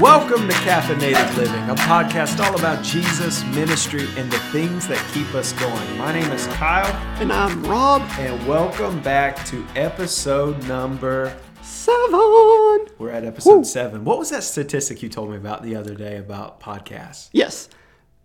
Welcome to Caffeinated Living, a podcast all about Jesus, ministry, and the things that keep us going. My name is Kyle, And I'm Rob and welcome back to episode number. Seven. We're at episode Woo. seven. What was that statistic you told me about the other day about podcasts? Yes.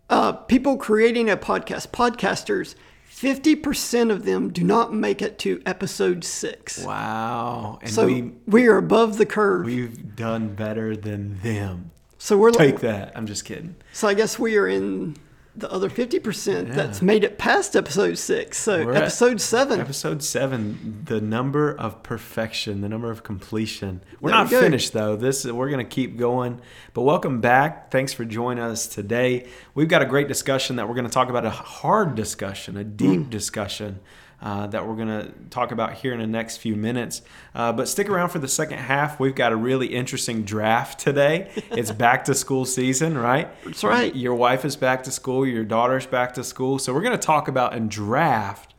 Uh, people creating a podcast, podcasters, 50% of them do not make it to episode six. Wow. And So we, we are above the curve. we've done better than them. so we're Take that. I'm just kidding. so I guess we are in the other 50% that's made it past episode six. So We're episode seven. Episode seven, the number of perfection, the number of completion. We're There not go. finished though. This we're gonna keep going. But welcome back. Thanks for joining us today. We've got a great discussion that we're gonna talk about a hard discussion, a deep Mm. discussion. Uh, that we're going to talk about here in the next few minutes. Uh, but stick around for the second half. We've got a really interesting draft today. It's back to school season, right? That's right. Your wife is back to school, your daughter's back to school. So we're going to talk about and draft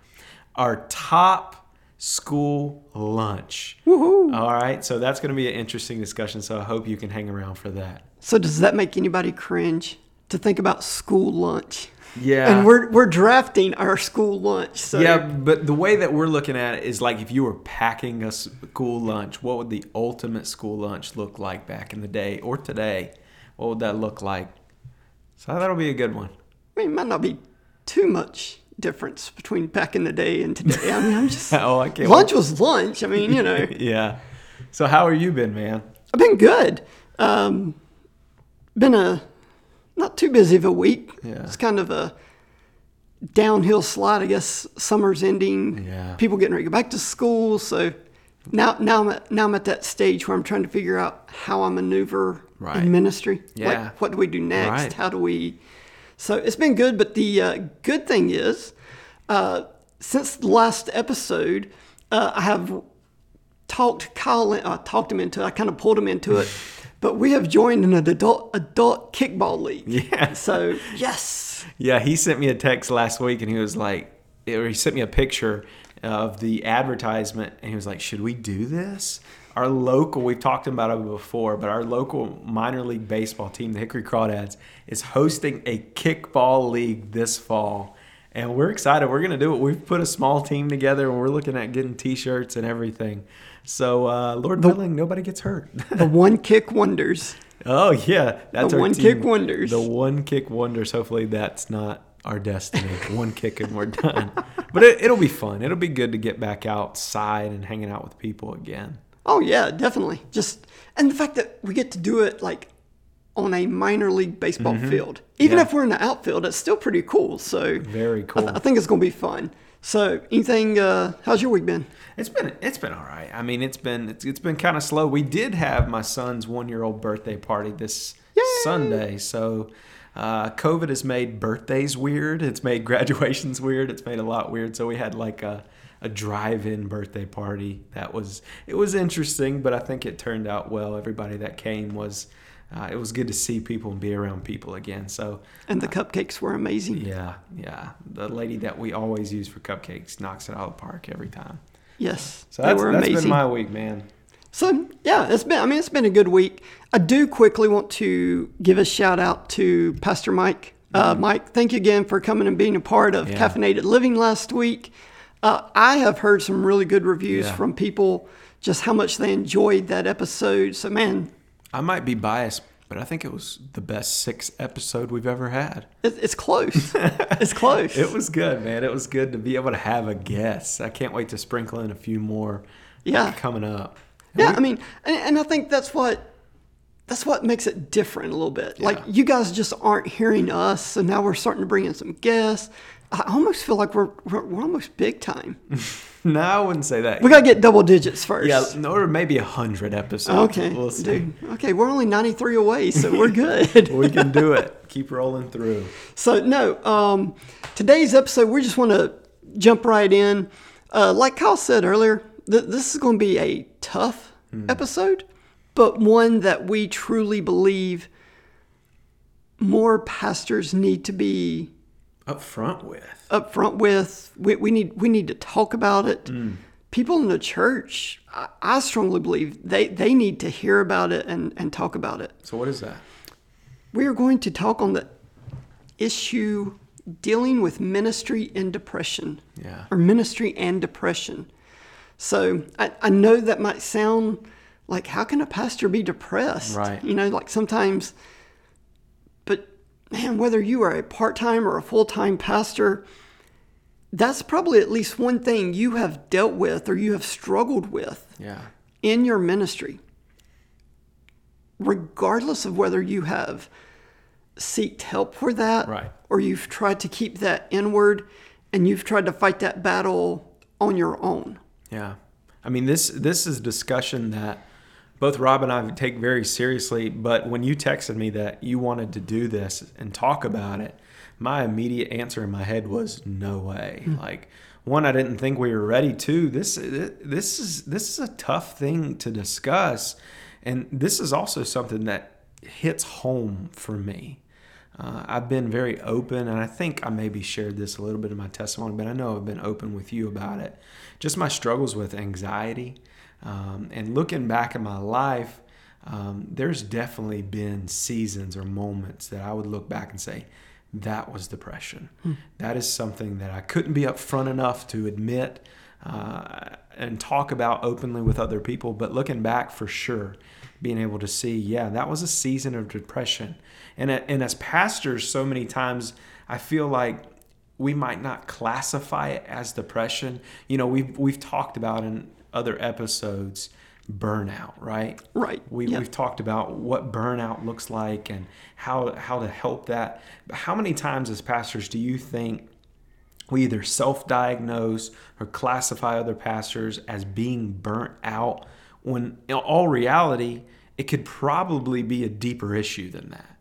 our top school lunch. Woohoo. All right. So that's going to be an interesting discussion. So I hope you can hang around for that. So does that make anybody cringe to think about school lunch? Yeah. And we're, we're drafting our school lunch. So yeah, but the way that we're looking at it is like if you were packing a school lunch, what would the ultimate school lunch look like back in the day or today? What would that look like? So that'll be a good one. I mean, it might not be too much difference between back in the day and today. I mean, I'm just Oh, I can't. lunch was lunch. I mean, you know, Yeah. So how are you been, man? I've been good. Um, been a not too busy of a week. Yeah. It's kind of a downhill slide. I guess summer's ending. Yeah. People getting ready to go back to school. So now, now I'm at, now I'm at that stage where I'm trying to figure out how I maneuver Right. in ministry. Yeah. Like, what do we do next? Right. How do we? So it's been good, but the uh, good thing is, uh, since the last episode, uh, I have talked Kyle, uh, talked him into. it. I kind of pulled him into it, but we have joined an adult adult kickball league. Yeah. So yes, Yeah, he sent me a text last week and he was like, or he sent me a picture of the advertisement and he was like, should we do this? Our local, we've talked about it before, but our local minor league baseball team, the Hickory Crawdads, is hosting a kickball league this fall. And we're excited. We're going to do it. We've put a small team together and we're looking at getting t shirts and everything. So, uh, Lord willing, nobody gets hurt. the one kick wonders. Oh yeah, that's The one team. kick wonders. The one kick wonders. Hopefully that's not our destiny. one kick and we're done. But it, it'll be fun. It'll be good to get back outside and hanging out with people again. Oh yeah, definitely. Just and the fact that we get to do it like on a minor league baseball field, even Mm-hmm. Yeah. if we're in the outfield, it's still pretty cool. So Very I, cool. th- I think it's gonna be fun. So anything? Uh, how's your week been? It's been it's been all right. I mean, it's been it's, it's been kind of slow. We did have my son's one year old birthday party this Sunday, so. Uh, COVID has made birthdays weird. It's made graduations weird. It's made a lot weird. So we had like a, a drive-in birthday party. That was it was interesting, but I think it turned out well. Everybody that came was uh, it was good to see people and be around people again. So And the cupcakes were amazing. yeah, yeah. The lady that we always use for cupcakes knocks it out of the park every time. Yes, So they that's, were that's amazing. been my week, man. So yeah, it's been. I mean, it's been a good week. I do quickly want to give a shout out to Pastor Mike. Uh, Mike, thank you again for coming and being a part of Mm-hmm. Yeah. Caffeinated Living last week. Uh, I have heard some really good reviews Yeah. from people, just how much they enjoyed that episode. So man, I might be biased, but I think it was the best six episode we've ever had. it's close. it's close. It was good, man. It was good to be able to have a guest. I can't wait to sprinkle in a few more Yeah. coming up. Yeah, I mean, and, and I think that's what that's what makes it different a little bit. Like you guys just aren't hearing us, so now we're starting to bring in some guests. I almost feel like we're we're, we're almost big time. No, I wouldn't say that. We gotta get double digits first. yeah, or maybe a hundred episodes. Okay, We'll see. dude. Okay, we're only ninety three away, so we're good. We can do it. Keep rolling through. So no, um, today's episode we just want to jump right in. Uh, like Kyle said earlier, th- this is going to be a tough episode, but one that we truly believe more pastors need to be Up front with. upfront with. We, we need we need to talk about it. Mm. people in the church, I, I strongly believe they, they need to hear about it and, and talk about it. So what is that? We are going to talk on the issue dealing with ministry and depression Yeah. or ministry and depression. So I, I know that might sound like how can a pastor be depressed? Right. You know, like sometimes, man, whether you are a part time or a full time pastor, that's probably at least one thing you have dealt with or you have struggled with Yeah. in your ministry, regardless of whether you have seeked help for that Right. or you've tried to keep that inward and you've tried to fight that battle on your own. Yeah. I mean this this is discussion that both Rob and I take very seriously, but when you texted me that you wanted to do this and talk about it, my immediate answer in my head was no way. Like one I didn't think we were ready to. This this is this is a tough thing to discuss and this is also something that hits home for me. Uh, I've been very open, and I think I maybe shared this a little bit in my testimony, but I know I've been open with you about it. Just my struggles with anxiety. Um, and looking back at my life, um, there's definitely been seasons or moments that I would look back and say, that was depression. That is something that I couldn't be upfront enough to admit uh, and talk about openly with other people. But looking back for sure, being able to see, yeah, that was a season of depression. And, and as pastors, so many times I feel like we might not classify it as depression. You know, we've, we've talked about in other episodes burnout, right? Right. We, Yeah. We've talked about what burnout looks like and how, how to help that. But how many times as pastors do you think we either self-diagnose or classify other pastors as being burnt out when in all reality it could probably be a deeper issue than that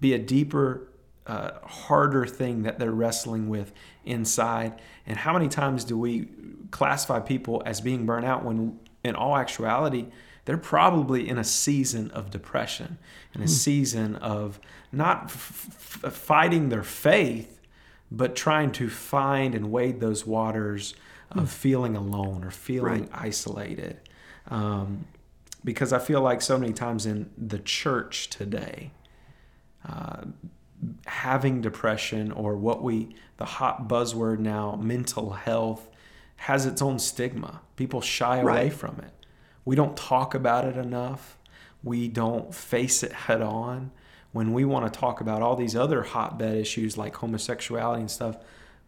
be a deeper uh, harder thing that they're wrestling with inside and how many times do we classify people as being burnt out when in all actuality they're probably in a season of depression in a season of not f- f- fighting their faith but trying to find and wade those waters of feeling alone or feeling Right. isolated. Um, because I feel like so many times in the church today, uh, having depression or what we, the hot buzzword now, mental health, has its own stigma. People shy away Right. from it. We don't talk about it enough. We don't face it head on when we want to talk about all these other hotbed issues like homosexuality and stuff,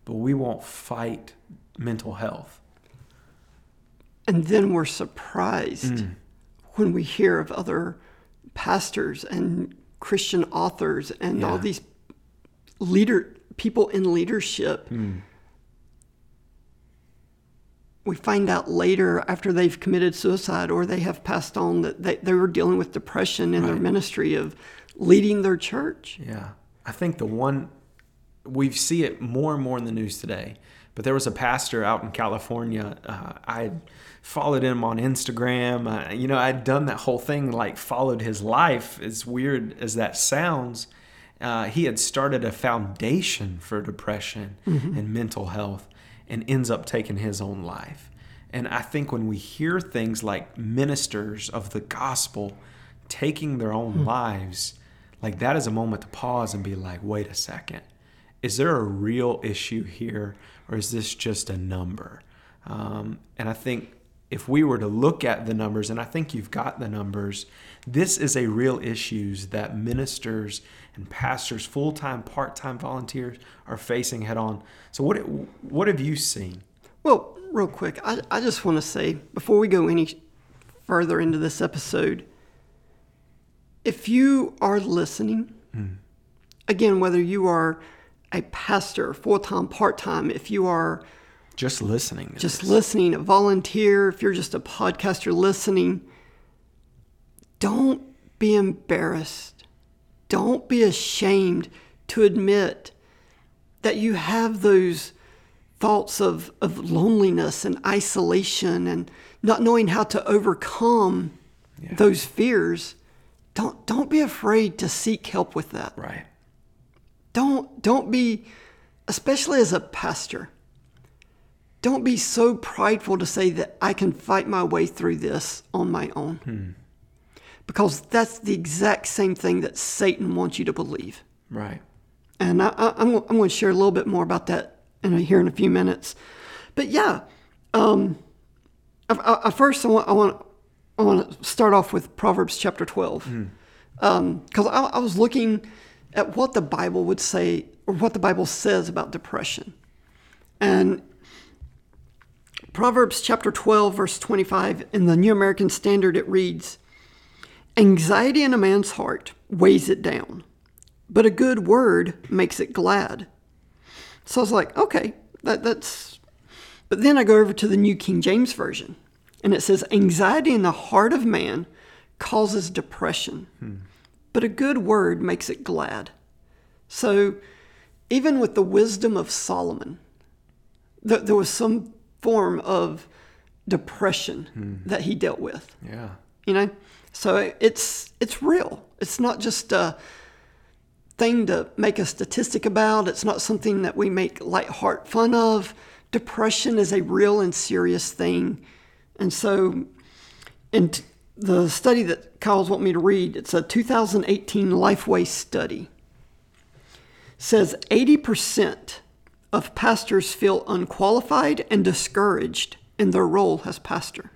but we won't fight mental health. And then we're surprised Mm. when we hear of other pastors and Christian authors and all these leader people in leadership. Mm. We find out later after they've committed suicide or they have passed on that they, they were dealing with depression in their ministry of leading their church. Yeah. I think the one we see it more and more in the news today. But there was a pastor out in California. Uh, I followed him on Instagram. Uh, you know, I'd done that whole thing, like followed his life. As weird as that sounds, uh, he had started a foundation for depression and mental health, and ends up taking his own life. And I think when we hear things like ministers of the gospel taking their own lives, like that is a moment to pause and be like, wait a second. Is there a real issue here, or is this just a number? Um, and I think if we were to look at the numbers, and I think you've got the numbers, this is a real issues that ministers and pastors, full time, part time volunteers are facing head on. So what what have you seen? Well, real quick, I, I just want to say before we go any further into this episode, if you are listening, hmm. again, whether you are a pastor, full time, part time, if you are Just listening. just this. listening, a volunteer, if you're just a podcaster listening, don't be embarrassed. Don't be ashamed to admit that you have those thoughts of, of loneliness and isolation and not knowing how to overcome Yeah. those fears. Don't don't be afraid to seek help with that Right. don't don't be especially as a pastor don't be so prideful to say that I can fight my way through this on my own. Hmm. Because that's the exact same thing that Satan wants you to believe. Right. And I, I, I'm, I'm going to share a little bit more about that in a, here in a few minutes. But yeah, um, I, I, first I want, I want I want to start off with Proverbs chapter 12 hmm. um, because I, I was looking at what the Bible would say or what the Bible says about depression, and Proverbs chapter 12 verse 25 in the New American Standard it reads, "Anxiety in a man's heart weighs it down." but a good word makes it glad. So I was like, okay, that, that's. But then I go over to the New King James Version, and it says, Anxiety in the heart of man causes depression, hmm. but a good word makes it glad. So even with the wisdom of Solomon, th- there was some form of depression hmm. that he dealt with. Yeah. you know? So it's it's real. It's not just a thing to make a statistic about. It's not something that we make light heart fun of. Depression is a real and serious thing. And so in t- the study that kyle's want me to read it's a 2018 lifeway study says 80% of pastors feel unqualified and discouraged in their role as pastor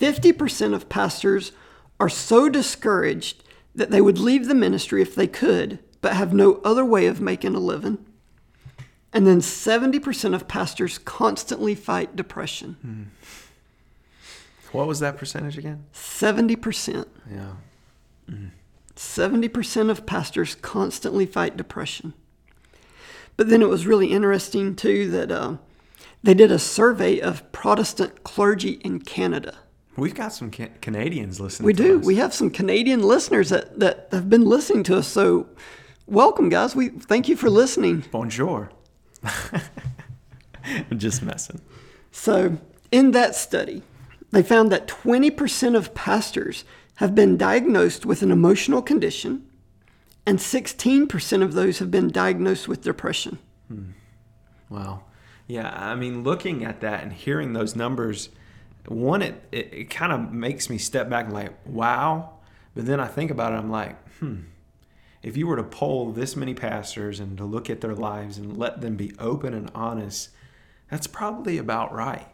50% of pastors are so discouraged that they would leave the ministry if they could, but have no other way of making a living. And then 70% of pastors constantly fight depression. What was that percentage again? 70%. Yeah. 70% of pastors constantly fight depression. But then it was really interesting, too, that uh, they did a survey of Protestant clergy in Canada. We've got some ca- Canadians listening. We to do. us. We have some Canadian listeners that, that have been listening to us. So, welcome, guys. We thank you for listening. Bonjour. I'm just messing. So, in that study, they found that 20% of pastors have been diagnosed with an emotional condition, and 16% of those have been diagnosed with depression. Wow. Yeah, I mean, looking at that and hearing those numbers, one, it, it, it kind of makes me step back and like, wow. But then I think about it, I'm like, hmm, if you were to poll this many pastors and to look at their lives and let them be open and honest, that's probably about right.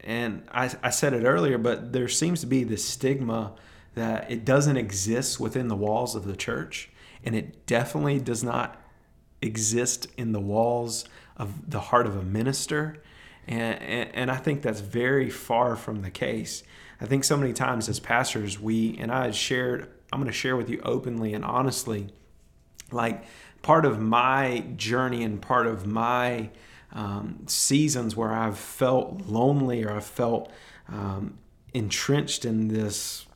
And I, I said it earlier, but there seems to be this stigma that it doesn't exist within the walls of the church. And it definitely does not exist in the walls of the heart of a minister. And, and, and I think that's very far from the case. I think so many times as pastors, we, and I shared, I'm going to share with you openly and honestly, like part of my journey and part of my um, seasons where I've felt lonely or I've felt um, entrenched in this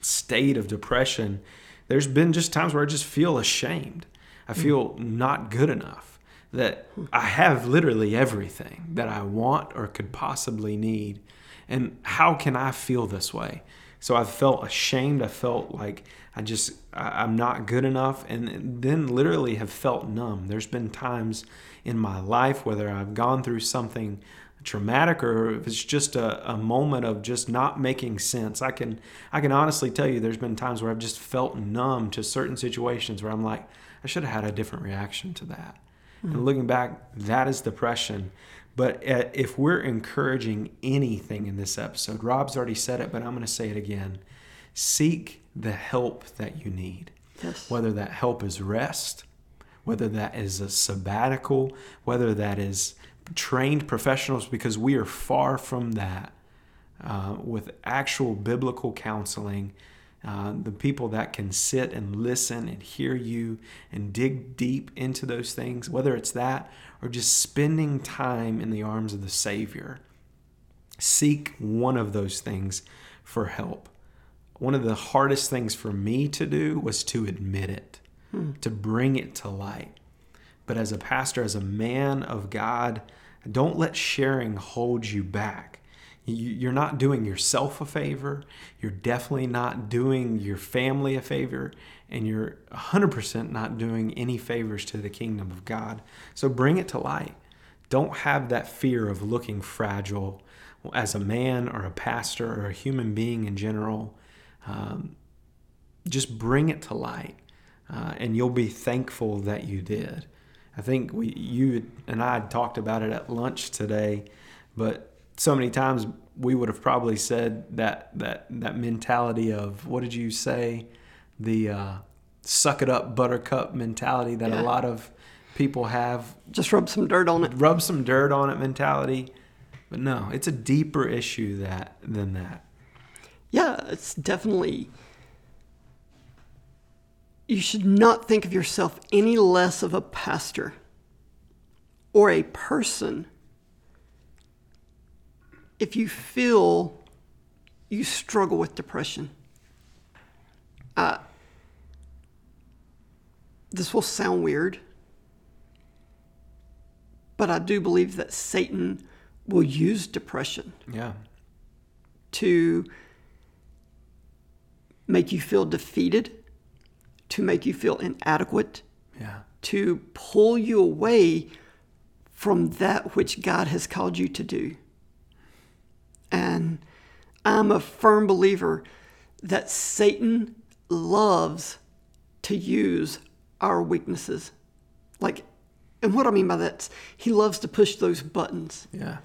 state of depression, there's been just times where I just feel ashamed. I hmm. feel not good enough. That I have literally everything that I want or could possibly need. And how can I feel this way? So I felt ashamed. I felt like I just, I- I'm not good enough. And then literally have felt numb. There's been times in my life, whether I've gone through something traumatic or if it's just a, a moment of just not making sense. I can, I can honestly tell you there's been times where I've just felt numb to certain situations where I'm like, I should have had a different reaction to that. And looking back, that is depression. But uh, if we're encouraging anything in this episode, Rob's already said it, but I'm going to say it again. Seek the help that you need. Yes. Whether that help is rest, whether that is a sabbatical, whether that is trained professionals, because we are far from that uh, with actual biblical counseling. Uh, the people that can sit and listen and hear you and dig deep into those things, whether it's that or just spending time in the arms of the Savior. Seek one of those things for help. One of the hardest things for me to do was to admit it, to bring it to light. But as a pastor, as a man of God, don't let sharing hold you back. You- You're not doing yourself a favor. You're definitely not doing your family a favor. And you're 100% not doing any favors to the kingdom of God. So bring it to light. don't have that fear of looking fragile as a man or a pastor or a human being in general. Um, just bring it to light, uh, and you'll be thankful that you did. I think we, you and I talked about it at lunch today, but so many times we would have probably said that that that mentality of what did you say, the uh, suck it up buttercup mentality that Yeah. a lot of people have, Just rub some dirt on it. rub some dirt on it mentality. But no, it's a deeper issue that than that. Yeah, it's definitely. You should not think of yourself any less of a pastor or a person if you feel you struggle with depression. Uh, this will sound weird, but I do believe that Satan will use depression Yeah, to make you feel defeated, to make you feel inadequate, yeah, to pull you away from that which God has called you to do. And I'm a firm believer that Satan loves to use our weaknesses. Like, and what I mean by that, is he loves to push those buttons yeah,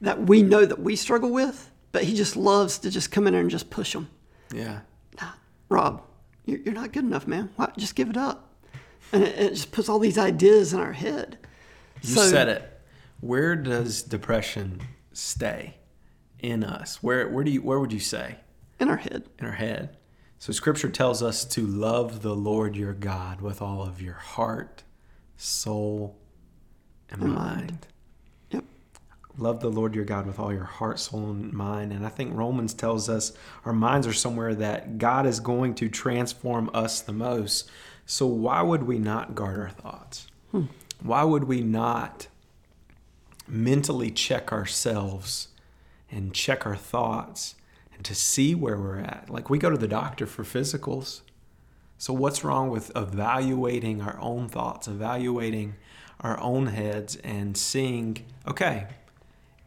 that we know that we struggle with, but he just loves to just come in there and just push them. yeah. Nah, Rob, you're, you're not good enough, man. Why, just give it up. And it, it just puts all these ideas in our head. You said it. Where does depression stay in us? Where where do you where would you say? In our head. In our head. So scripture tells us to love the Lord your God with all of your heart, soul, and And mind. mind. Love the Lord your God with all your heart, soul, and mind. And I think Romans tells us our minds are somewhere that God is going to transform us the most. So why would we not guard our thoughts? Hmm. Why would we not mentally check ourselves and check our thoughts and to see where we're at? Like we go to the doctor for physicals. So what's wrong with evaluating our own thoughts, evaluating our own heads and seeing, okay,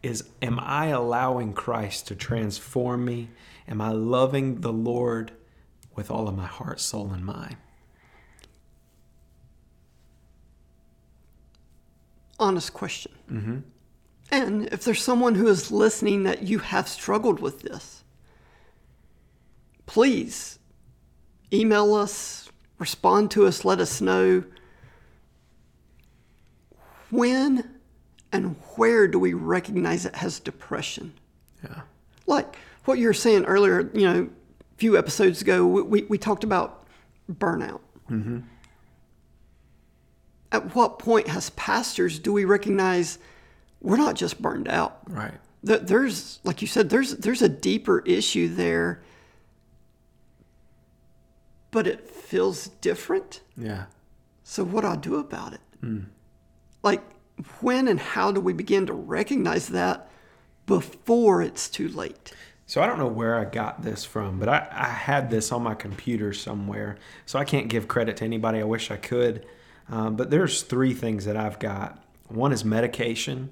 is am I allowing Christ to transform me? Am I loving the Lord with all of my heart, soul, and mind? Honest question. Mm-hmm. And if there's someone who is listening that you have struggled with this, please email us, respond to us, let us know when and where do we recognize it as depression? Yeah. like what you were saying earlier, you know, a few episodes ago, we, we, we talked about burnout. Mm-hmm. At what point, as pastors, do we recognize we're not just burned out? Right. That there's, like you said, there's there's a deeper issue there, but it feels different. Yeah. So what do I do about it? Like, when and how do we begin to recognize that before it's too late? So I don't know where I got this from, but I, I had this on my computer somewhere. So I can't give credit to anybody. I wish I could. Um, but there's three things that I've got. One is medication,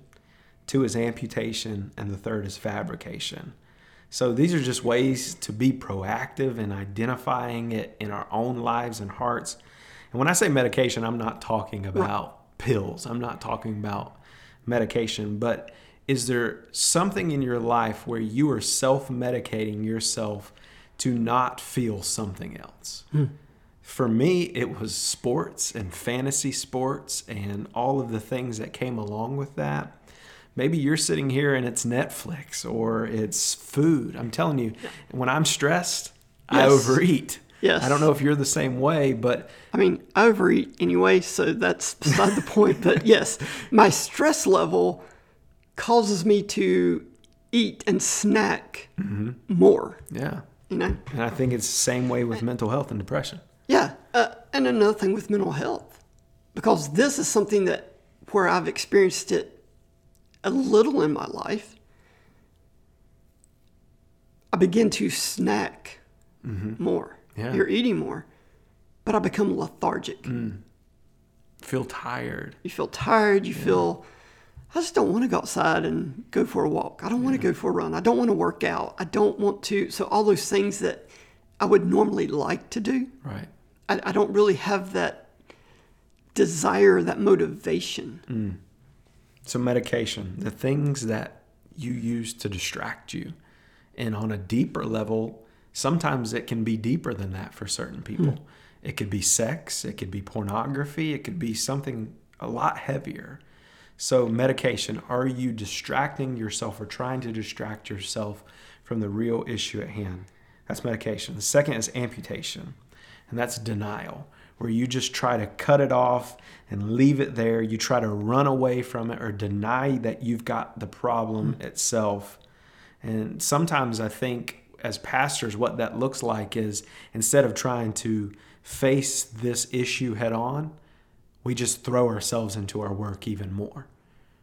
two is amputation, and the third is fabrication. So these are just ways to be proactive in identifying it in our own lives and hearts. And when I say medication, I'm not talking about pills. I'm not talking about medication, but is there something in your life where you are self medicating yourself to not feel something else? Hmm. For me, it was sports and fantasy sports and all of the things that came along with that. Maybe you're sitting here and it's Netflix or it's food. I'm telling you, when I'm stressed, I overeat. Yes. I don't know if you're the same way, but I mean, I overeat anyway, so that's beside the point. But yes, my stress level causes me to eat and snack more, yeah. you know? And I think it's the same way with mental health and depression. Yeah. Uh, and another thing with mental health, because this is something that where I've experienced it a little in my life, I begin to snack more. Yeah. You're eating more, but I become lethargic. Mm. Feel tired. You feel tired. You feel I just don't want to go outside and go for a walk. I don't want to go for a run. I don't want to work out. I don't want to. So, all those things that I would normally like to do, Right. I, I don't really have that desire, that motivation. Mm. So medication, the things that you use to distract you. And on a deeper level, sometimes it can be deeper than that for certain hmm. people. It could be sex, it could be pornography, it could be something a lot heavier. So medication, are you distracting yourself or trying to distract yourself from the real issue at hand? That's medication. The second is amputation, and that's denial, where you just try to cut it off and leave it there. You try to run away from it or deny that you've got the problem hmm. itself. And sometimes I think as pastors, what that looks like is instead of trying to face this issue head on, we just throw ourselves into our work even more.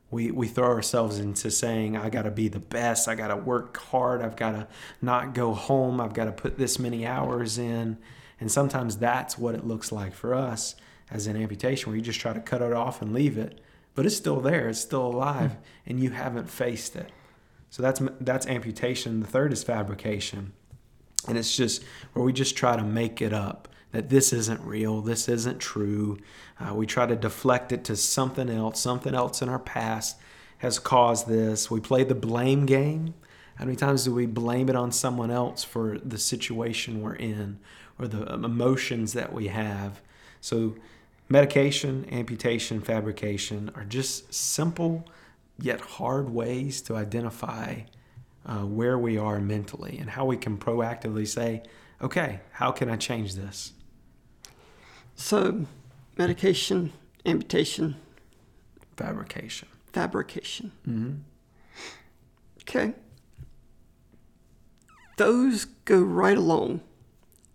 We, we throw ourselves into saying, I got to be the best. I got to work hard. I've got to not go home. I've got to put this many hours in. And sometimes that's what it looks like for us as an amputation, where you just try to cut it off and leave it, but it's still there. It's still alive, hmm. and you haven't faced it. So that's that's amputation. The third is fabrication, and it's just where we just try to make it up that this isn't real, this isn't true. Uh, we try to deflect it to something else. Something else in our past has caused this. We play the blame game. How many times do we blame it on someone else for the situation we're in or the emotions that we have? So, medication, amputation, fabrication are just simple yet hard ways to identify uh, where we are mentally and how we can proactively say, okay, how can I change this? So, medication, amputation, Fabrication. fabrication. Mm-hmm. Okay. Those go right along.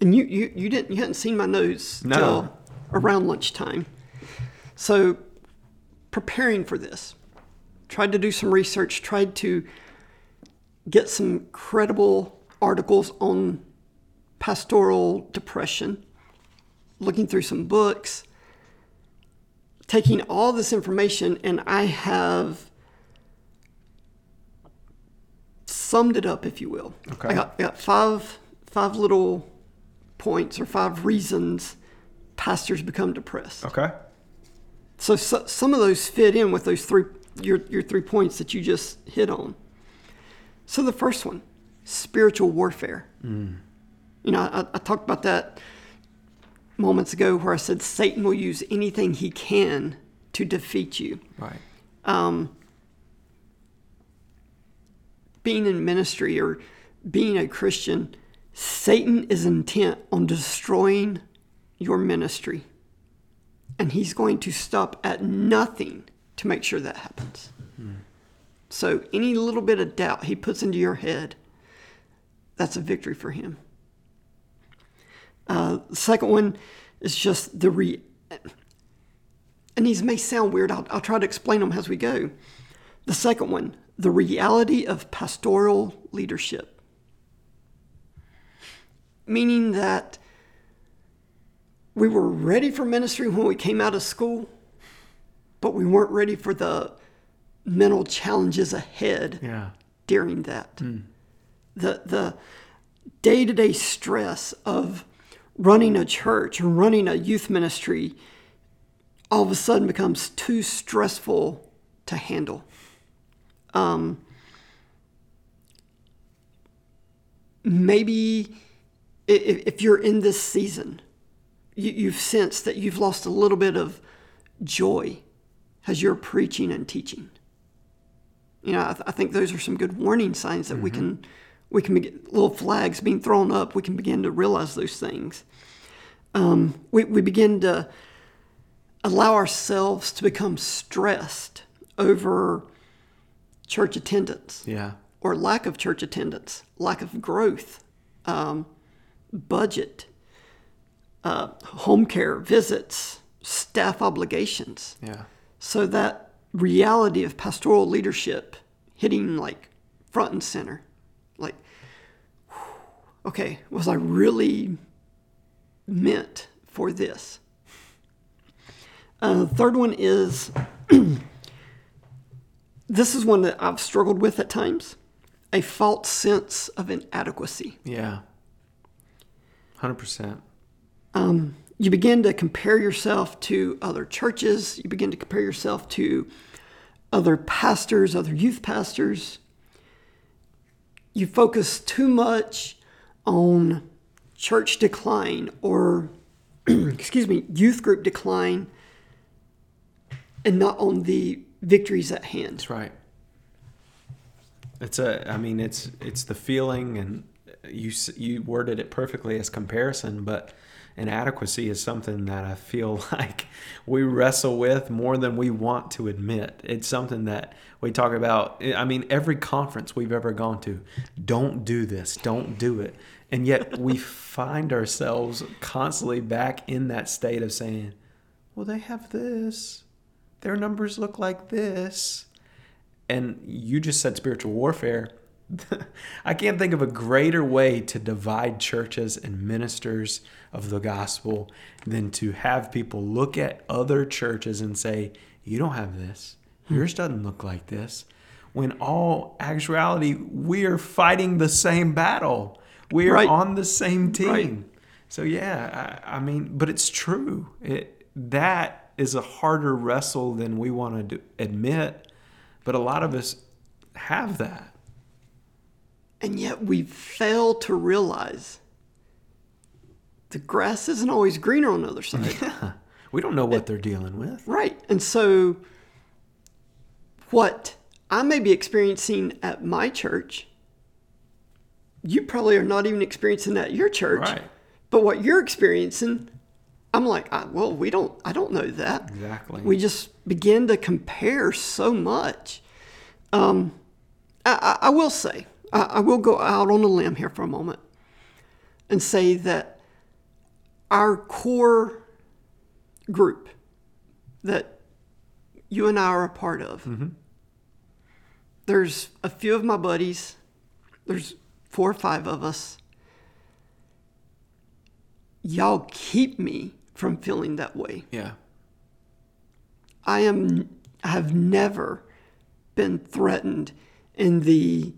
And you, you, you didn't you hadn't seen my notes No. till around lunchtime. So preparing for this, tried to do some research, tried to get some credible articles on pastoral depression, looking through some books, taking all this information, and I have summed it up, if you will. Okay. I got, I got five five little points or five reasons pastors become depressed. Okay. So, so some of those fit in with those three your your three points that you just hit on. So the first one, spiritual warfare. You know, I, I talked about that moments ago where I said Satan will use anything he can to defeat you. Right. Um, being in ministry or being a Christian, Satan is intent on destroying your ministry. And he's going to stop at nothing to make sure that happens. So, any little bit of doubt he puts into your head, that's a victory for him. Uh, the second one is just the re. And these may sound weird. I'll, I'll try to explain them as we go. The second one, the reality of pastoral leadership. Meaning that we were ready for ministry when we came out of school, but we weren't ready for the mental challenges ahead Yeah. during that. The the day to day stress of running a church or running a youth ministry all of a sudden becomes too stressful to handle. Um, maybe if you're in this season, you, you've sensed that you've lost a little bit of joy as you're preaching and teaching you know, I, th- I think those are some good warning signs that we can we can little flags being thrown up. We can begin to realize those things. Um, we we begin to allow ourselves to become stressed over church attendance Yeah. or lack of church attendance, lack of growth, um, budget, uh, home care visits, staff obligations. Yeah. So that reality of pastoral leadership hitting like front and center. Like, okay, was I really meant for this? Uh, the third one is this is one that I've struggled with at times a false sense of inadequacy. Yeah. 100%. Um, you begin to compare yourself to other churches, you begin to compare yourself to other pastors, other youth pastors. You focus too much on church decline or, excuse me, youth group decline and not on the victories at hand. That's right. It's a. I mean, it's it's the feeling, and you you worded it perfectly as comparison, but inadequacy is something that I feel like we wrestle with more than we want to admit. It's something that we talk about. I mean, every conference we've ever gone to, don't do this, don't do it, and yet we find ourselves constantly back in that state of saying, "Well, they have this." Their numbers look like this and you just said spiritual warfare. I can't think of a greater way to divide churches and ministers of the gospel than to have people look at other churches and say, You don't have this. Hmm. Yours doesn't look like this. When all actuality, we are fighting the same battle. We are Right. on the same team. Right. So yeah, I, I mean, but it's true. It that is a harder wrestle than we want to do, admit, but a lot of us have that. And yet we fail to realize the grass isn't always greener on the other side. We don't know what they're dealing with. right. And so what I may be experiencing at my church, you probably are not even experiencing at your church. Right. But what you're experiencing, I'm like, ah, well, we don't, I don't know that. Exactly. We just begin to compare so much. Um, I, I, I will say, I, I will go out on a limb here for a moment and say that our core group that you and I are a part of, mm-hmm. there's a few of my buddies, there's four or five of us. Y'all keep me from feeling that way. yeah. I am I have never been threatened in the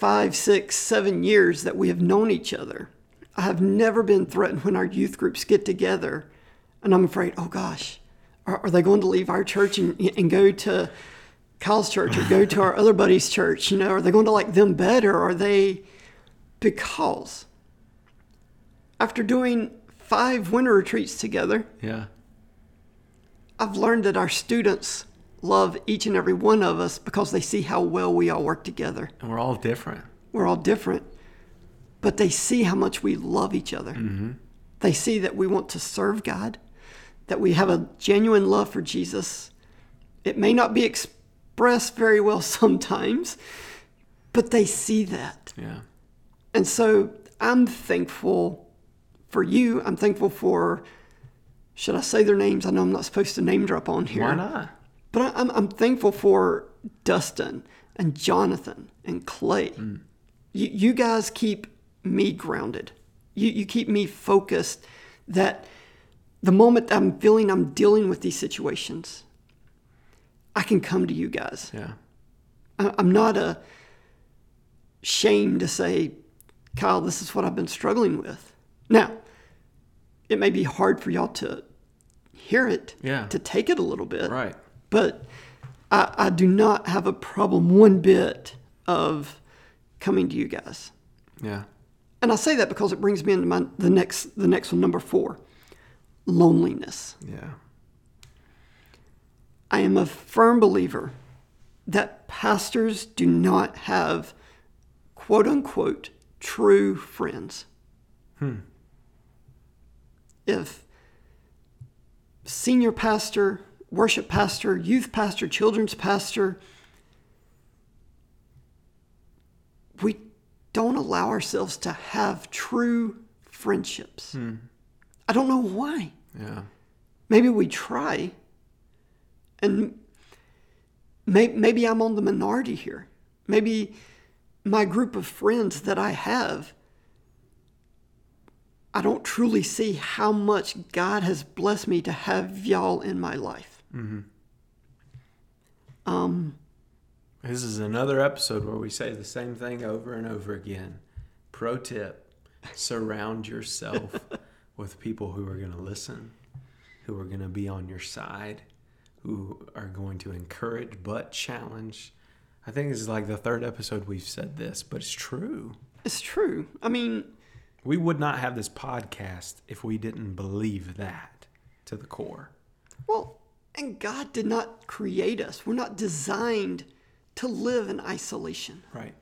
five, six, seven years that we have known each other. I have never been threatened when our youth groups get together and I'm afraid, oh gosh, are, are they going to leave our church and, and go to Kyle's church or go to our other buddy's church? You know, are they going to like them better? Are they because after doing five winter retreats together, Yeah. I've learned that our students love each and every one of us because they see how well we all work together. And we're all different. We're all different, but they see how much we love each other. Mm-hmm. They see that we want to serve God, that we have a genuine love for Jesus. It may not be expressed very well sometimes, but they see that. Yeah. And so I'm thankful for you. I'm thankful for, should I say their names? I know I'm not supposed to name drop on here. Why not? But I- I'm, I'm thankful for Dustin and Jonathan and Clay. Mm. You, you guys keep me grounded. You, you keep me focused that the moment I'm feeling I'm dealing with these situations, I can come to you guys. Yeah. I- I'm not a shame to say, Kyle, this is what I've been struggling with. Now, it may be hard for y'all to hear it, Yeah. to take it a little bit, Right. But I, I do not have a problem one bit of coming to you guys. Yeah. And I say that because it brings me into my the next the next one, number four, loneliness. Yeah. I am a firm believer that pastors do not have quote unquote true friends. Hmm. If senior pastor, worship pastor, youth pastor, children's pastor, we don't allow ourselves to have true friendships. Hmm. I don't know why. Yeah. Maybe we try, and may, maybe I'm on the minority here. Maybe my group of friends that I have, I don't truly see how much God has blessed me to have y'all in my life. Um, This is another episode where we say the same thing over and over again. Pro tip surround yourself with people who are going to listen, who are going to be on your side, who are going to encourage but challenge. I think this is like the third episode we've said this, but it's true. It's true. I mean, We would not have this podcast if we didn't believe that to the core. well, and God did not create us. We're not designed to live in isolation. Right.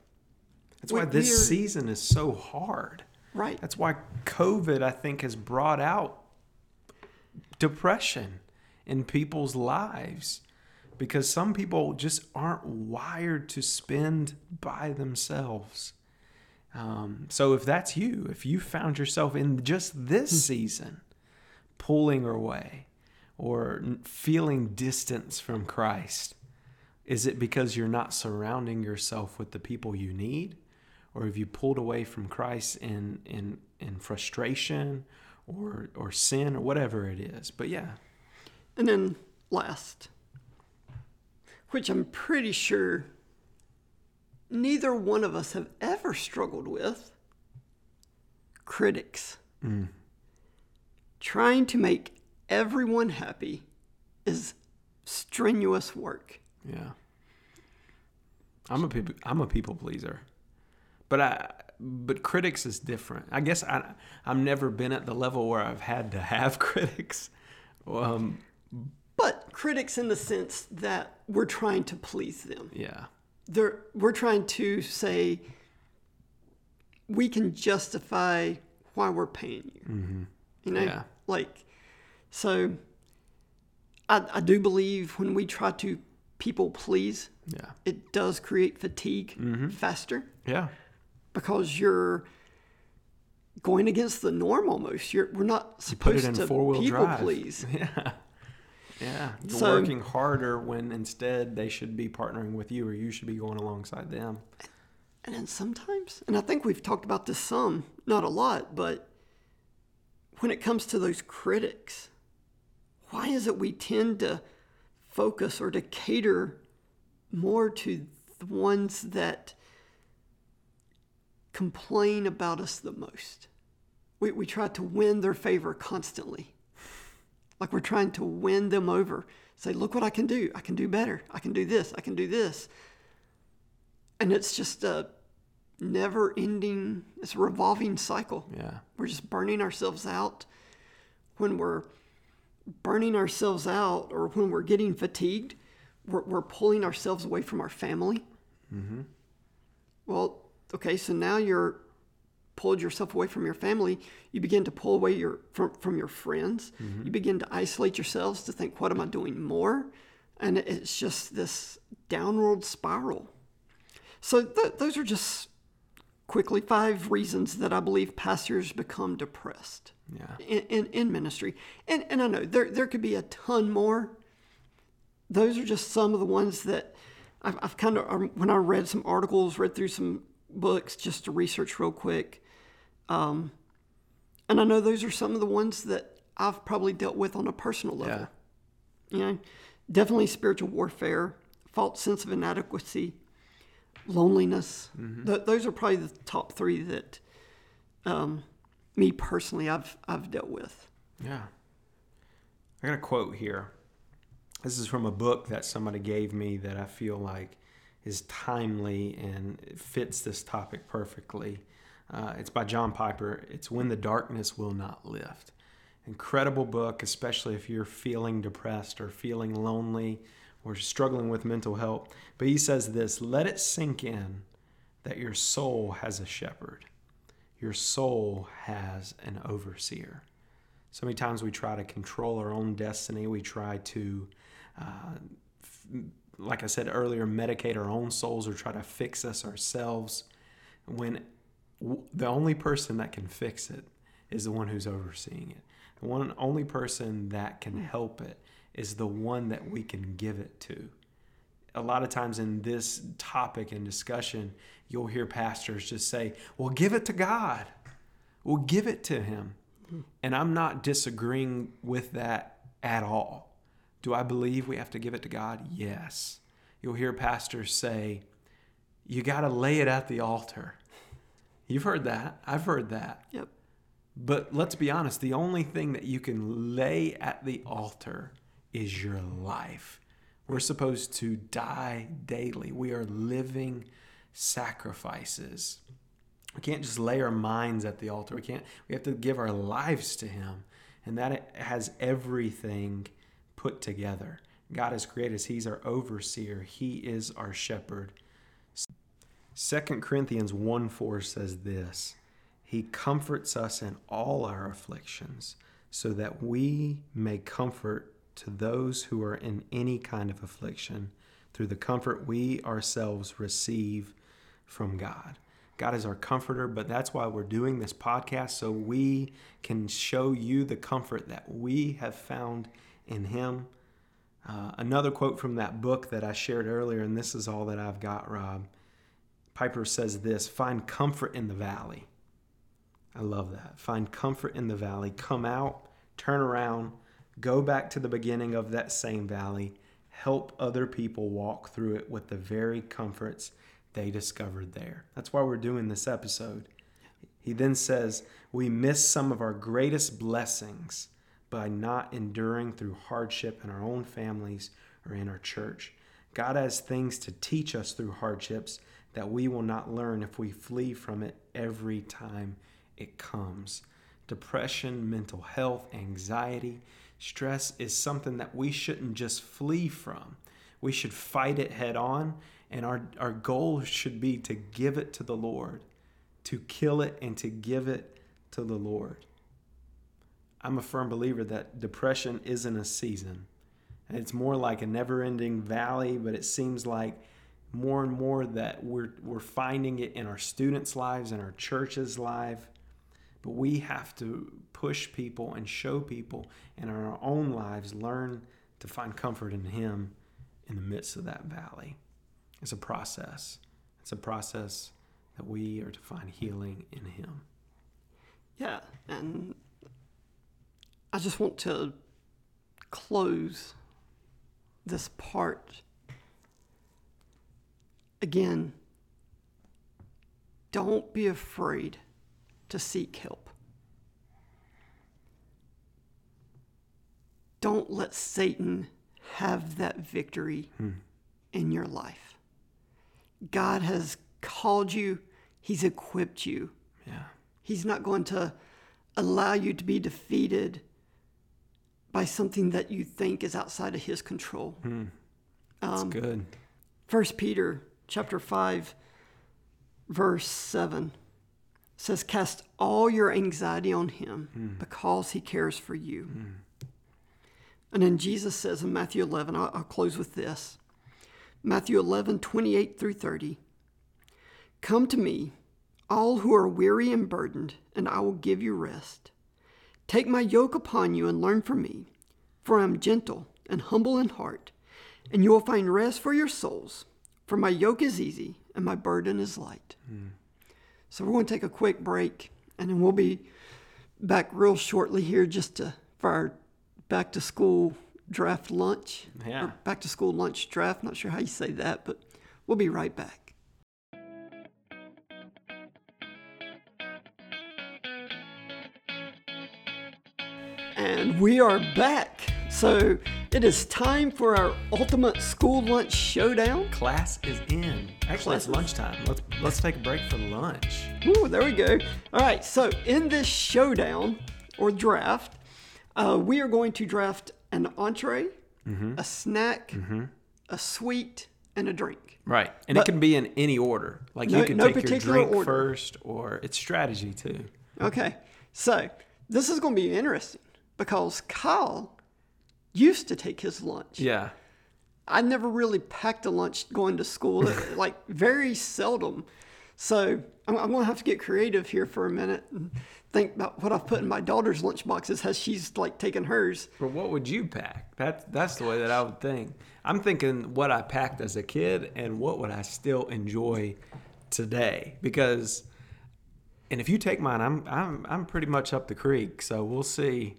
That's why this season is so hard. Right. That's why COVID, I think, has brought out depression in people's lives because some people just aren't wired to spend by themselves. Um, so if that's you, if you found yourself in just this season pulling away or feeling distance from Christ, is it because you're not surrounding yourself with the people you need? Or have you pulled away from Christ in, in, in frustration or, or sin or whatever it is? But yeah, And then last, which I'm pretty sure neither one of us have ever struggled with critics. Mm. Trying to make everyone happy is strenuous work. yeah. I'm a people, I'm a people pleaser, but I but critics is different. I guess I I've never been at the level where I've had to have critics. Um, But critics in the sense that we're trying to please them. yeah, they're, we're trying to say we can justify why we're paying you. You know, Yeah. like so. I, I do believe when we try to people please, yeah, it does create fatigue mm-hmm. faster yeah, because you're going against the norm almost. You're we're not supposed to people drive. please. Yeah. Yeah. You're So- working harder when instead they should be partnering with you or you should be going alongside them. And then sometimes, and I think we've talked about this some, not a lot, but when it comes to those critics, why is it we tend to focus or to cater more to the ones that complain about us the most? We, we try to win their favor constantly. Like we're trying to win them over. Say, look what I can do. I can do better. I can do this. I can do this. And it's just a never ending, it's a revolving cycle. Yeah. We're just burning ourselves out. When we're burning ourselves out or when we're getting fatigued, we're, we're pulling ourselves away from our family. Mm-hmm. Well, okay, so now you're pulled yourself away from your family. You begin to pull away your from, from your friends. You begin to isolate yourselves to think, what am I doing more? And it's just this downward spiral. So th- those are just quickly five reasons that I believe pastors become depressed Yeah. in, in, in ministry. And, and I know there, there could be a ton more. Those are just some of the ones that I've, I've kind of, when I read some articles, read through some books just to research real quick. Um, and I know those are some of the ones that I've probably dealt with on a personal level. Yeah. You know, definitely spiritual warfare, false sense of inadequacy, loneliness. Th- those are probably the top three that um, me personally I've I've dealt with. Yeah. I got a quote here. This is from a book that somebody gave me that I feel like is timely and fits this topic perfectly. Uh, it's by John Piper. It's When the Darkness Will Not Lift. Incredible book, especially if you're feeling depressed or feeling lonely or struggling with mental health. But he says this let it sink in that your soul has a shepherd, your soul has an overseer. So many times we try to control our own destiny. We try to, uh, f- like I said earlier, medicate our own souls or try to fix us ourselves. When w- the only person that can fix it is the one who's overseeing it. The one only person that can help it is the one that we can give it to. A lot of times in this topic and discussion, you'll hear pastors just say, "Well, give it to God." Well, give it to him. And I'm not disagreeing with that at all. Do I believe we have to give it to God? Yes. you'll hear pastors say, you got to lay it at the altar. You've heard that. I've heard that. Yep. But let's be honest, the only thing that you can lay at the altar is your life. We're supposed to die daily. We are living sacrifices. We can't just lay our minds at the altar. We can't we have to give our lives to him. And that has everything put together. God has created us. He's our overseer. He is our shepherd. 2 Corinthians 1 4 says this He comforts us in all our afflictions, so that we may comfort to those who are in any kind of affliction through the comfort we ourselves receive from God. God is our comforter, but that's why we're doing this podcast so we can show you the comfort that we have found in Him. Uh, another quote from that book that I shared earlier, and this is all that I've got, Rob. Piper says this Find comfort in the valley. I love that. Find comfort in the valley. Come out, turn around, go back to the beginning of that same valley, help other people walk through it with the very comforts they discovered there. That's why we're doing this episode. He then says, We miss some of our greatest blessings by not enduring through hardship in our own families or in our church. God has things to teach us through hardships that we will not learn if we flee from it every time it comes. Depression, mental health, anxiety, stress is something that we shouldn't just flee from. We should fight it head on, and our, our goal should be to give it to the Lord, to kill it and to give it to the Lord. I'm a firm believer that depression isn't a season. It's more like a never ending valley, but it seems like more and more that we're, we're finding it in our students' lives and our church's life. But we have to push people and show people in our own lives, learn to find comfort in Him in the midst of that valley. It's a process. It's a process that we are to find healing in Him. Yeah, and I just want to close this part again, don't be afraid to seek help. Don't let Satan have that victory hmm. in your life. God has called you, He's equipped you. Yeah. He's not going to allow you to be defeated by something that you think is outside of His control. Hmm. That's um, good. First Peter chapter 5, verse 7 says, Cast all your anxiety on him mm. because he cares for you. Mm. And then Jesus says in Matthew 11, I'll, I'll close with this Matthew 11, 28 through 30. Come to me, all who are weary and burdened, and I will give you rest. Take my yoke upon you and learn from me, for I am gentle and humble in heart, and you will find rest for your souls. For my yoke is easy and my burden is light. Mm. So we're going to take a quick break and then we'll be back real shortly here just to for our back to school draft lunch. Yeah. back to school lunch draft. Not sure how you say that, but we'll be right back. And we are back. So it is time for our ultimate school lunch showdown. Class is in. Actually, Class it's lunchtime. Let's let's take a break for lunch. Ooh, there we go. All right. So in this showdown or draft, uh, we are going to draft an entree, mm-hmm. a snack, mm-hmm. a sweet, and a drink. Right, and but it can be in any order. Like no, you can no take your drink order. first, or it's strategy too. Okay, so this is going to be interesting because Kyle used to take his lunch. Yeah. I never really packed a lunch going to school, like very seldom. So I'm, I'm going to have to get creative here for a minute and think about what I've put in my daughter's lunch boxes as she's like taking hers. But what would you pack? That's that's the way that I would think. I'm thinking what I packed as a kid and what would I still enjoy today because. And if you take mine, I'm I'm I'm pretty much up the creek, so we'll see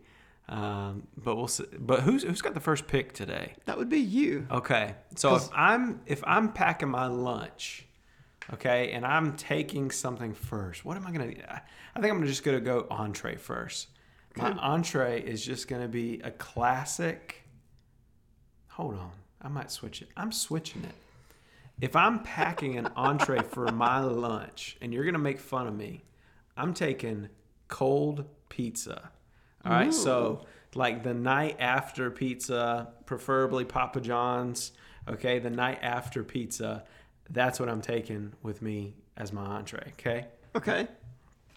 Um, but we'll see. But who's who's got the first pick today? That would be you. Okay, so if I'm if I'm packing my lunch, okay, and I'm taking something first, what am I gonna? I think I'm just gonna go entree first. My Okay. entree is just gonna be a classic. Hold on, I might switch it. I'm switching it. If I'm packing an entree for my lunch, and you're gonna make fun of me, I'm taking cold pizza. All right, so like the night after pizza, preferably Papa John's. Okay, the night after pizza, that's what I'm taking with me as my entree. Okay, Okay.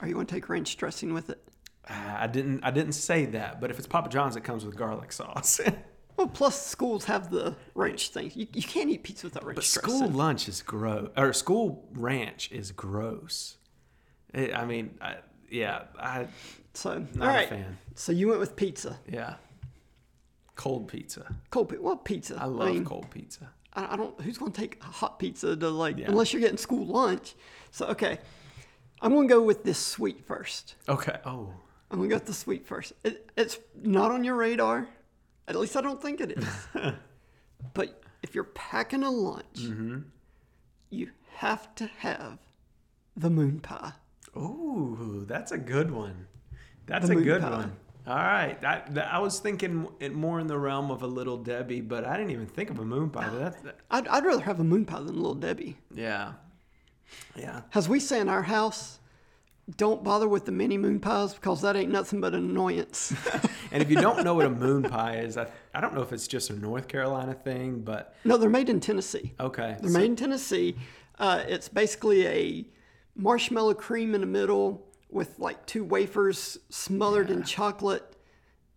Are you going to take ranch dressing with it? Ah, I didn't I didn't say that, but if it's Papa John's, it comes with garlic sauce. Well, plus schools have the ranch things. You, you can't eat pizza without ranch But dressing. school lunch is gross, or school ranch is gross. It, I mean, I, yeah, I So, not all right. a fan. So you went with pizza. Yeah, cold pizza. Cold pizza. Well, pizza. I love mean, cold pizza. I, I don't. Who's going to take hot pizza to like? Yeah. Unless you're getting school lunch. So okay, I'm going to go with this sweet first. Okay. Oh, I'm going to go with the sweet first. It, it's not on your radar. At least I don't think it is. but if you're packing a lunch, Mm-hmm. you have to have the moon pie. Oh, that's a good one. That's a good one. All right, that, that- I was thinking it more in the realm of a little Debbie, but I didn't even think of a moon pie. That, I'd, I'd rather have a moon pie than a Little Debbie. yeah, yeah. As we say in our house, don't bother with the mini moon pies because that ain't nothing but an annoyance. And if you don't know what a moon pie is, I, I don't know if it's just a North Carolina thing, but no, they're made in Tennessee. okay. They're made in Tennessee. Uh, it's basically a marshmallow cream in the middle with like two wafers smothered in chocolate,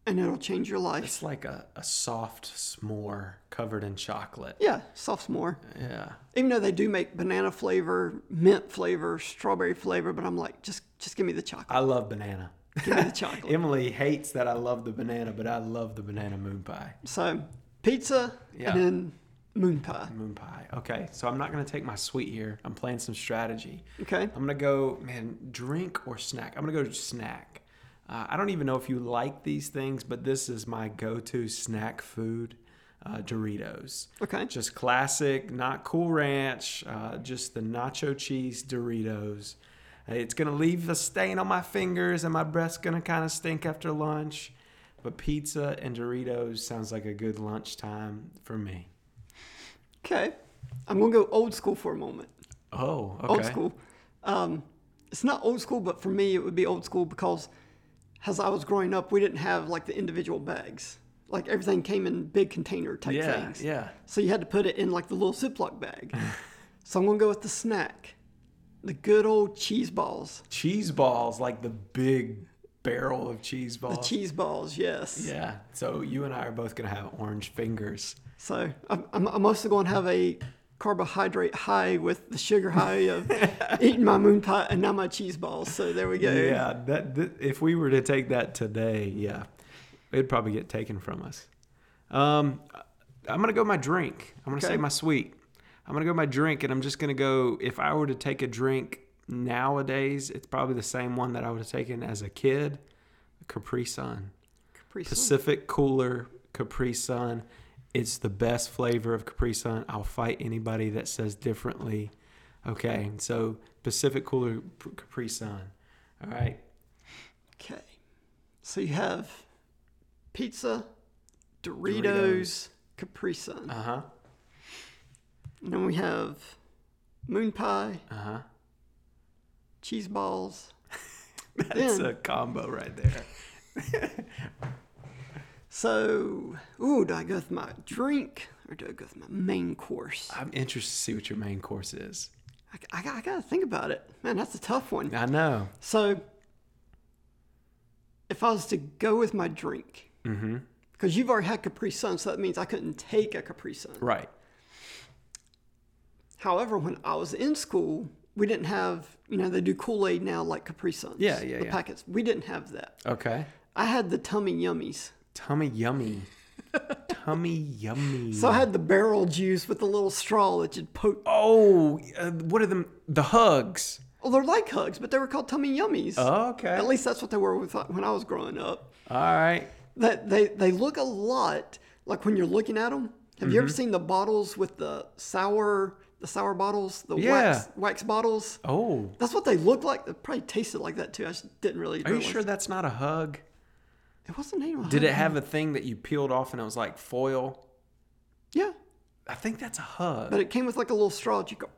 and it'll change your life. It's like a, a soft s'more covered in chocolate. Yeah, soft s'more. Yeah. Even though they do make banana flavor, mint flavor, strawberry flavor, but I'm like, just just give me the chocolate. I love banana. Give me the chocolate. Emily hates that I love the banana, but I love the banana moon pie. So pizza Yeah. and then moon pie. Moon pie. Okay, so I'm not going to take my sweet here. I'm playing some strategy. Okay. I'm going to go, man, drink or snack. I'm going to go snack. Uh, I don't even know if you like these things, but this is my go to snack food uh, Doritos. Okay. Just classic, not cool ranch, uh, just the nacho cheese Doritos. It's going to leave a stain on my fingers and my breath's going to kind of stink after lunch. But pizza and Doritos sounds like a good lunchtime for me. Okay. I'm gonna go old school for a moment. Oh, okay. Old school. Um, it's not old school, but for me, it would be old school because as I was growing up, we didn't have like the individual bags. Like everything came in big container type Yeah, things. yeah. So you had to put it in like the little Ziploc bag. so I'm gonna go with the snack, the good old cheese balls. Cheese balls, like the big barrel of cheese balls. The cheese balls, yes. Yeah. So you and I are both going to have orange fingers. So I'm, I'm, also going to have a carbohydrate high with the sugar high of eating my moon pie and now my cheese balls. So there we go. Yeah, that, that if we were to take that today, yeah, it'd probably get taken from us. Um, I'm gonna go my drink. I'm gonna Okay. say my sweet. I'm gonna go my drink, and I'm just gonna go. If I were to take a drink nowadays, it's probably the same one that I would have taken as a kid. Capri Sun, Capri Sun. Pacific Cooler Capri Sun. It's the best flavor of Capri Sun. I'll fight anybody that says differently. Okay, so Pacific Cooler Capri Sun. All right. Okay. So you have pizza, Doritos, Doritos. Capri Sun. Uh huh. And then we have moon pie, Uh huh. Cheese balls. That's Then- a combo right there. So, ooh, do I go with my drink or do I go with my main course? I'm interested to see what your main course is. I, I, got- I got to think about it. Man, that's a tough one. I know. So, if I was to go with my drink, Mm-hmm. because you've already had Capri Sun, so that means I couldn't take a Capri Sun. Right. However, when I was in school, we didn't have, you know, they do Kool Aid now like Capri Suns. Yeah, yeah, The yeah. packets. We didn't have that. Okay. I had the Tummy Yummies. Tummy yummy. Tummy yummy. So I had the barrel juice with the little straw that you'd poke. oh, uh, what are them? The hugs. Oh, they're like hugs, but they were called Tummy Yummies. Oh, okay. At least that's what they were with, when I was growing up. All right. that they they look a lot like when you're looking at them. Have you ever seen the bottles with the sour the sour bottles, the Yeah. wax wax bottles? Oh, That's what they look like. They probably tasted like that too. I just didn't really. are you sure that's not a hug? It wasn't named. Did it have a thing that you peeled off and it was like foil? Yeah, I think that's a hug. but it came with like a little straw. that You go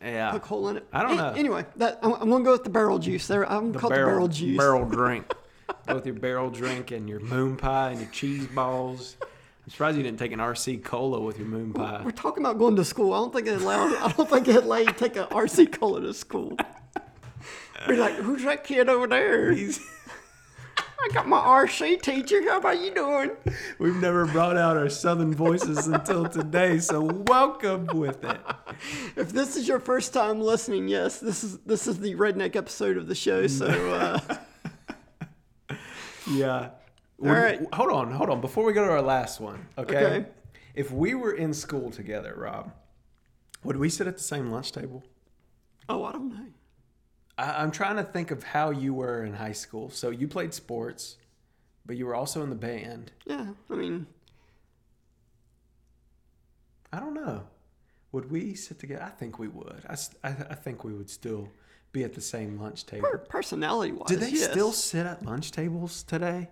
yeah. a hole in it. I don't know. Anyway, that I'm, I'm gonna go with the barrel juice. There, I'm called the barrel juice. barrel drink. Go with your barrel drink and your moon pie and your cheese balls. I'm surprised you didn't take an RC cola with your moon pie. We're talking about going to school. I don't think it allowed. I don't think it let you take an RC cola to school. Be like, who's that kid over there? He's- I got my RC teacher. How about you doing? We've never brought out our southern voices until today, so welcome with it. If this is your first time listening, yes, this is this is the redneck episode of the show. So uh, Yeah. All right. Hold on, hold on. Before we go to our last one, okay? Okay. If we were in school together, Rob, would we sit at the same lunch table? oh, I don't know. I, I'm trying to think of how you were in high school. So you played sports, but you were also in the band. Yeah, I mean, I don't know. Would we sit together? I think we would. I I think we would still be at the same lunch table. personality wise, Do they yes. still sit at lunch tables today?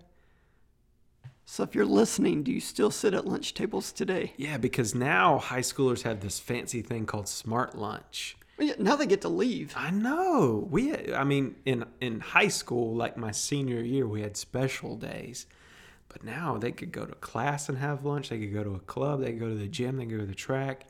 So if you're listening, do you still sit at lunch tables today? Yeah, because now high schoolers have this fancy thing called smart lunch. Now they get to leave. I know. We I mean in in high school like my senior year we had special days. But now they could go to class and have lunch, they could go to a club, they could go to the gym, they could go to the track.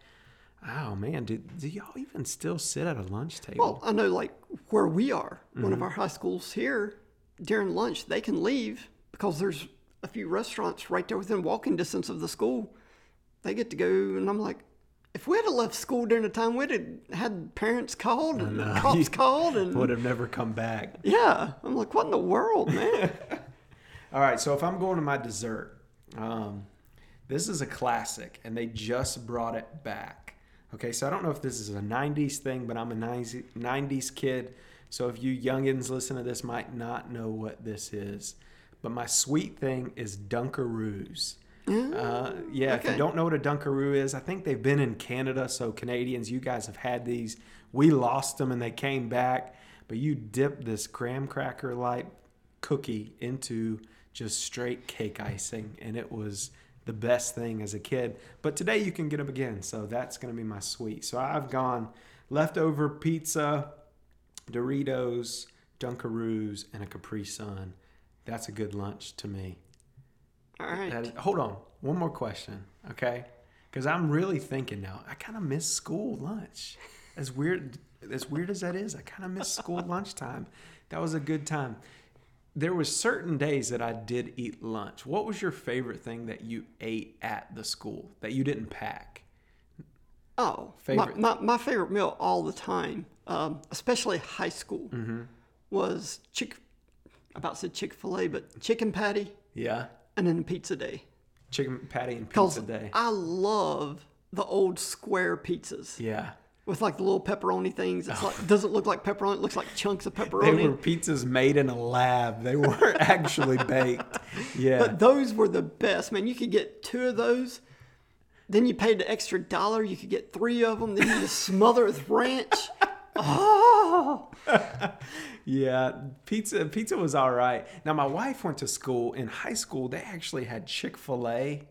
Oh man, do, do y'all even still sit at a lunch table? Well, I know, like where we are, one Mm-hmm. of our high schools here, during lunch, they can leave because there's a few restaurants right there within walking distance of the school. They get to go, and I'm like, if we had have left school during the time, we'd have had parents called and cops called, and would have never come back. yeah, I'm like, what in the world, man? All right, so if I'm going to my dessert, um, this is a classic, and they just brought it back. Okay, so I don't know if this is a 90s thing, but I'm a 90s 90s kid. So if you youngins listen to this, might not know what this is. But my sweet thing is Dunkaroos. Uh, yeah, if you don't know what a Dunkaroo is, I think they've been in Canada. So Canadians, you guys have had these. We lost them and they came back. But you dip this graham cracker like cookie into just straight cake icing, and it was the best thing as a kid. But today you can get them again, so that's going to be my sweet. So I've gone leftover pizza, Doritos, Dunkaroos, and a Capri Sun. That's a good lunch to me. All right. Is- hold on, one more question, okay? Because I'm really thinking now. I kind of miss school lunch. As weird as weird as that is, I kind of miss school lunchtime. That was a good time. There was certain days that I did eat lunch. What was your favorite thing that you ate at the school that you didn't pack? Oh, Favorite. My, my, my favorite meal all the time, um, especially high school, Mm-hmm. was chick. About said Chick Fil A, but chicken patty Yeah, and then pizza day. chicken patty and pizza day. I love the old square pizzas Yeah, with like the little pepperoni things. It's like it doesn't look like pepperoni; it looks like chunks of pepperoni. they were pizzas made in a lab. They weren't actually baked. Yeah, But those were the best, man. You could get two of those. Then you paid the extra dollar. You could get three of them. Then you just smother it with ranch. Oh, Yeah, pizza pizza was all right. Now my wife went to school in high school. They actually had Chick Fil A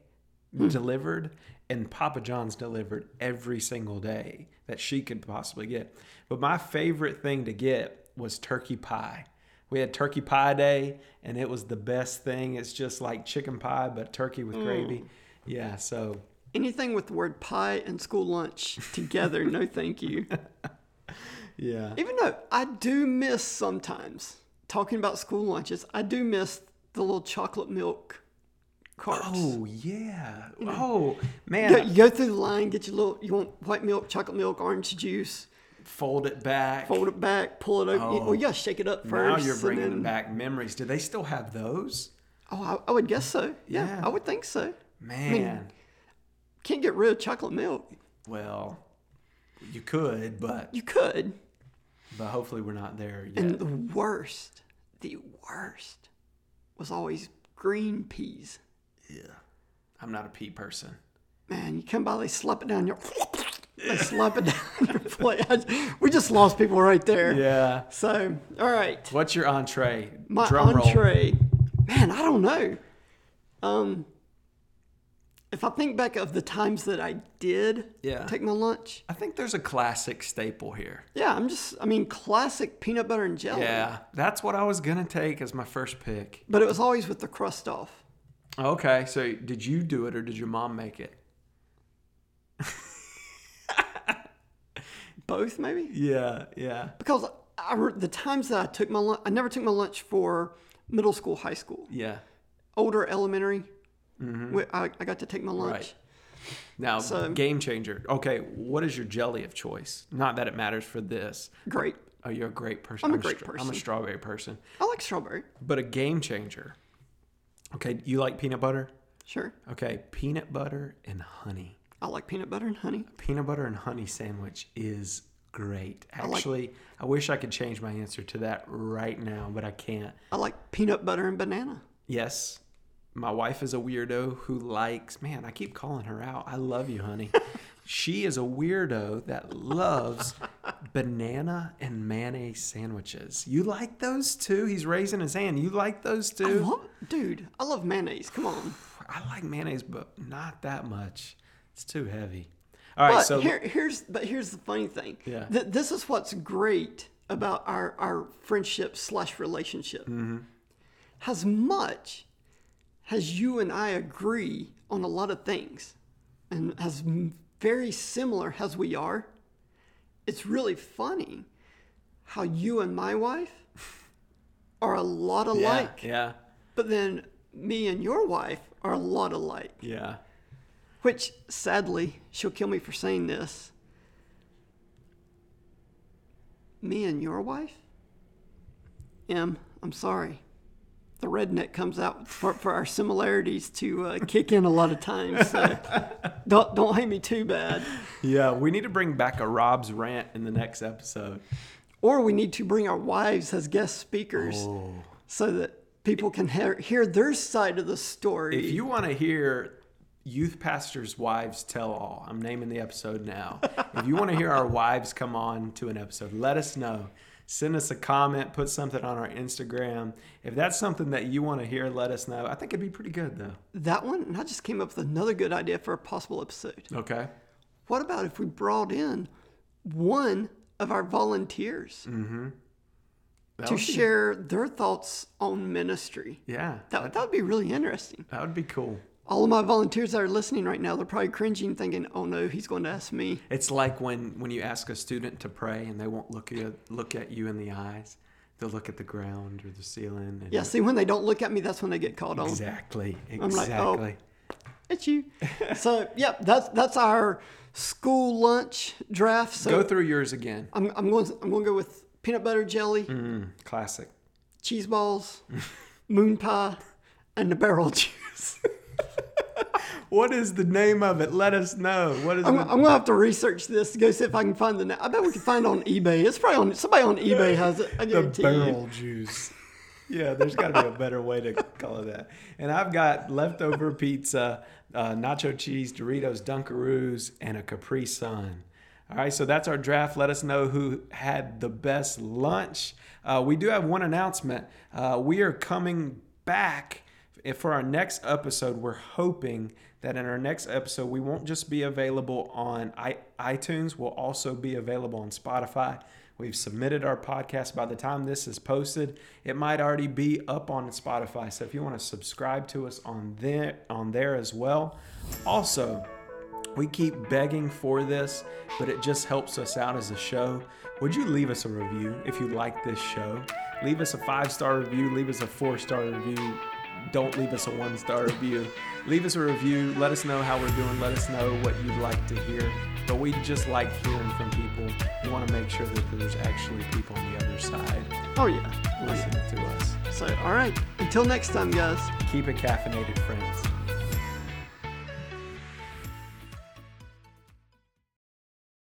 hmm. delivered and Papa John's delivered every single day that she could possibly get. But my favorite thing to get was turkey pie. We had turkey pie day, and it was the best thing. It's just like chicken pie, but turkey with hmm. gravy. Yeah, so anything with the word pie and school lunch together, no thank you. yeah. Even though I do miss sometimes talking about school lunches, I do miss the little chocolate milk carts. Oh yeah. Oh man. go, you go through the line, get your little, you want white milk, chocolate milk, orange juice, Fold it back. fold it back, pull it over. Oh. well, you gotta shake it up first. Now you're bringing then- back memories. Do they still have those? Oh, I, I would guess so. Yeah, Yeah. I would think so. Man, Can't get rid of chocolate milk. well, you could, but You could. But hopefully we're not there yet. And the worst, the worst was always green peas. Yeah. I'm not a pea person. Man, you come by, they slap it down your. They slap it down your plate. We just lost people right there. Yeah. So, all right. What's your entree? My Drum roll. entree, man, I don't know. Um, if I think back of the times that I did Yeah. take my lunch, I think there's a classic staple here. yeah, I'm just, I mean, classic peanut butter and jelly. Yeah. That's what I was going to take as my first pick. But it was always with the crust off. Okay. So did you do it or did your mom make it? Both, maybe? Yeah. Yeah. Because I, re- the times that I took my lunch, I never took my lunch for middle school, high school. Yeah. Older elementary, Mm-hmm. we- I, I got to take my lunch. Right. Now, So- game changer. Okay, what is your jelly of choice? Not that it matters for this. Great. Oh, you're a great person. I'm a a great I'm a person. strawberry person. I like strawberry. But a game changer. Okay, you like peanut butter? Sure. Okay, peanut butter and honey. I like peanut butter and honey. Peanut butter and honey sandwich is great. like- Actually, I wish I could change my answer to that right now, but I can't. I like peanut butter and banana. Yes, my wife is a weirdo who likes, man, I keep calling her out. I love you, honey. she is a weirdo that loves banana and mayonnaise sandwiches. You like those too? He's raising his hand. You like those I too? love, dude, I love mayonnaise. Come on. I like mayonnaise, but not that much. It's too heavy. All right, But so here, here's but here's the funny thing. Yeah. Th- this is what's great about our our friendship slash relationship. Mm-hmm. As much as you and I agree on a lot of things, and as very similar as we are, it's really funny how you and my wife are a lot yeah, alike, yeah, but then me and your wife are a lot alike. yeah. Which, sadly, she'll kill me for saying this. Me and your wife? Em, I'm sorry. The redneck comes out for, for our similarities to uh, kick in a lot of times. So don't, don't hate me too bad. Yeah, we need to bring back a Rob's rant in the next episode. Or we need to bring our wives as guest speakers Oh. so that people can hear, hear their side of the story. If you want to hear youth pastors' wives tell all, I'm naming the episode now. if you want to hear our wives come on to an episode, let us know. Send us a comment, put something on our Instagram. If that's something that you want to hear, let us know. I think it'd be pretty good though. that one, and I just came up with another good idea for a possible episode. Okay. What about if we brought in one of our volunteers mm-hmm. That to be- share their thoughts on ministry? Yeah. That, that would be really interesting. That would be cool. All of my volunteers that are listening right now, they're probably cringing, thinking, "Oh no, he's going to ask me." It's like when, when you ask a student to pray and they won't look at look at you in the eyes. They'll look at the ground or the ceiling. And Yeah, see, when they don't look at me, that's when they get called on. Exactly. I'm like, oh. Exactly. It's you. so, yep, that's that's our school lunch draft. So Go through yours again. I'm, I'm going. I'm going to go with peanut butter jelly, Mm, classic. cheese balls, moon pie, and the barrel juice. What is the name of it? Let us know. What is I'm, the, I'm gonna have to research this to go see if I can find the. Na- I bet we can find it on eBay. It's probably on somebody on eBay has it. I the you. barrel juice? Yeah, there's got to be a better way to call it that. And I've got leftover pizza, uh, nacho cheese, Doritos, Dunkaroos, and a Capri Sun. All right, so that's our draft. Let us know who had the best lunch. Uh, we do have one announcement. Uh, we are coming back for our next episode, we're hoping that in our next episode, we won't just be available on iTunes, we'll also be available on Spotify. We've submitted our podcast. By the time this is posted, it might already be up on Spotify. So if you want to subscribe to us on there, on there as well. Also, we keep begging for this, but it just helps us out as a show. Would you leave us a review if you like this show? Leave us a five star review, leave us a four star review. Don't leave us a one star review. Leave us a review. Let us know how we're doing. Let us know what you'd like to hear. But we just like hearing from people. We want to make sure that there's actually people on the other side Oh yeah. Oh, yeah. listening to us. So all right. Until next time, guys. Keep it caffeinated, friends.